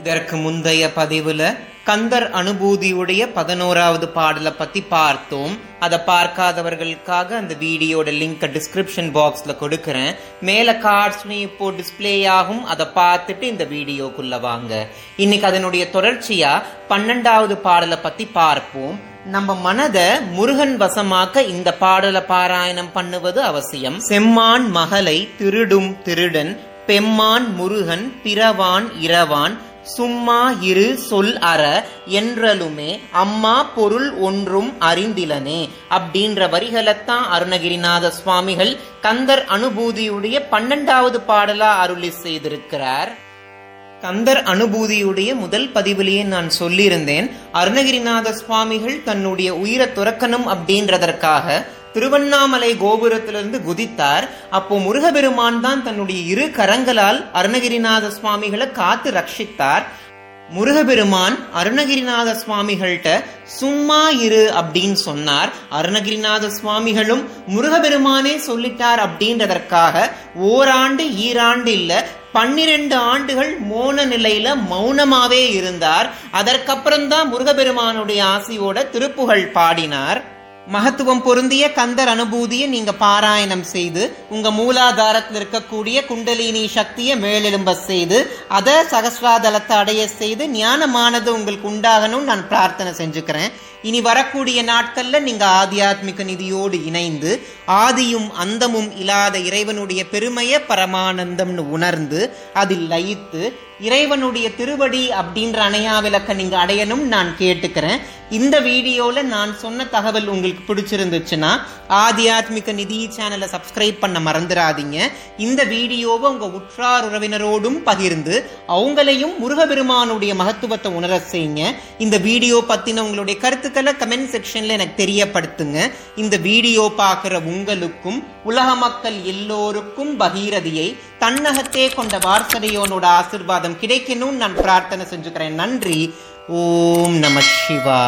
இதற்கு முந்தைய பதிவுல கந்தர் அனுபூதியுடைய பதினோராவது பாடலை பத்தி பார்த்தோம். அதை பார்க்காதவர்களுக்காக அந்த வீடியோட லிங்க் டிஸ்கிரிப்ஷன் பாக்ஸ்ல கொடுக்கறேன். மேல கார்ட்ஸ்லயும் இப்போ டிஸ்பிளே ஆகும். அதை பார்த்துட்டு இந்த வீடியோக்குள்ள வாங்க. இன்னைக்கு அதனுடைய தொடர்ச்சியா பன்னெண்டாவது பாடலை பத்தி பார்ப்போம். நம்ம மனத முருகன் வசமாக்க இந்த பாடலை பாராயணம் பண்ணுவது அவசியம். செம்மான் மகளை திருடும் திருடன் பெம்மான் முருகன் பிறவான் இரவான் சும்மா இரு சொல் அற என்றலுமே அம்மா பொருள் ஒன்றும் அறிந்திலனே அப்படின்ற வரிகளைத்தான் அருணகிரிநாத சுவாமிகள் கந்தர் அனுபூதியுடைய பன்னெண்டாவது பாடலா அருளி செய்திருக்கிறார். கந்தர் அனுபூதியுடைய முதல் பதிவிலேயே நான் சொல்லியிருந்தேன் அருணகிரிநாத சுவாமிகள் தன்னுடைய உயிரை துறக்கணும் அப்படின்றதற்காக திருவண்ணாமலை கோபுரத்திலிருந்து குதித்தார். அப்போ முருகபெருமான் தான் தன்னுடைய இரு கரங்களால் அருணகிரிநாத சுவாமிகளை காத்து ரட்சித்தார். முருகபெருமான் அருணகிரிநாத சுவாமிகள்கிட்ட சும்மா இரு அப்படின்னு சொன்னார். அருணகிரிநாத சுவாமிகளும் முருகபெருமானே சொல்லிட்டார் அப்படின்றதற்காக ஓராண்டு ஈராண்டு இல்ல பன்னிரண்டு ஆண்டுகள் மோன நிலையில மௌனமாவே இருந்தார். அதற்கப்புறம்தான் முருகபெருமானுடைய ஆசையோட திருப்புகழ் பாடினார். மகத்துவம் பொருந்திய கந்தர் அனுபூதியை நீங்க பாராயணம் செய்து உங்க மூலாதாரத்தில் இருக்கக்கூடிய குண்டலினி சக்தியை மேலெழும்ப செய்து அதை சகசிராதலத்தை அடைய செய்து ஞானமானது உங்களுக்கு உண்டாகணும் நான் பிரார்த்தனை செஞ்சுக்கிறேன். இனி வரக்கூடிய நாட்கள்ல நீங்க ஆத்தியாத்மிக நிதியோடு இணைந்து ஆதியும் அந்தமும் இல்லாத இறைவனுடைய பெருமைய பரமானந்தம்னு உணர்ந்து அதில் லயித்து இறைவனுடைய திருவடி அப்படின்ற அணையா விளக்க நீங்க அடையணும் நான் கேட்டுக்கிறேன். இந்த வீடியோல நான் சொன்ன தகவல் உங்களுக்கு பிடிச்சிருந்துச்சுன்னா ஆத்தியாத்மிக நிதி சேனலை சப்ஸ்கிரைப் பண்ண மறந்துடாதீங்க இந்த வீடியோவை உங்க உற்றார் உறவினரோடும் பகிர்ந்து அவங்களையும் முருகபெருமானுடைய மகத்துவத்தை உணர செய்யுங்க. இந்த வீடியோ பத்தின உங்களுடைய கருத்து கருத்துக்களை கமெண்ட் செக்ஷன்ல எனக்கு தெரியப்படுத்துங்க. இந்த வீடியோ பார்க்குற உங்களுக்கும் உலக மக்கள் எல்லோருக்கும் பகீரதியை தன்னகத்தே கொண்ட வார்சதையோனோட ஆசிர்வாதம் கிடைக்கணும்னு நான் பிரார்த்தனை செஞ்சுக்கிறேன். நன்றி. ஓம் நம சிவா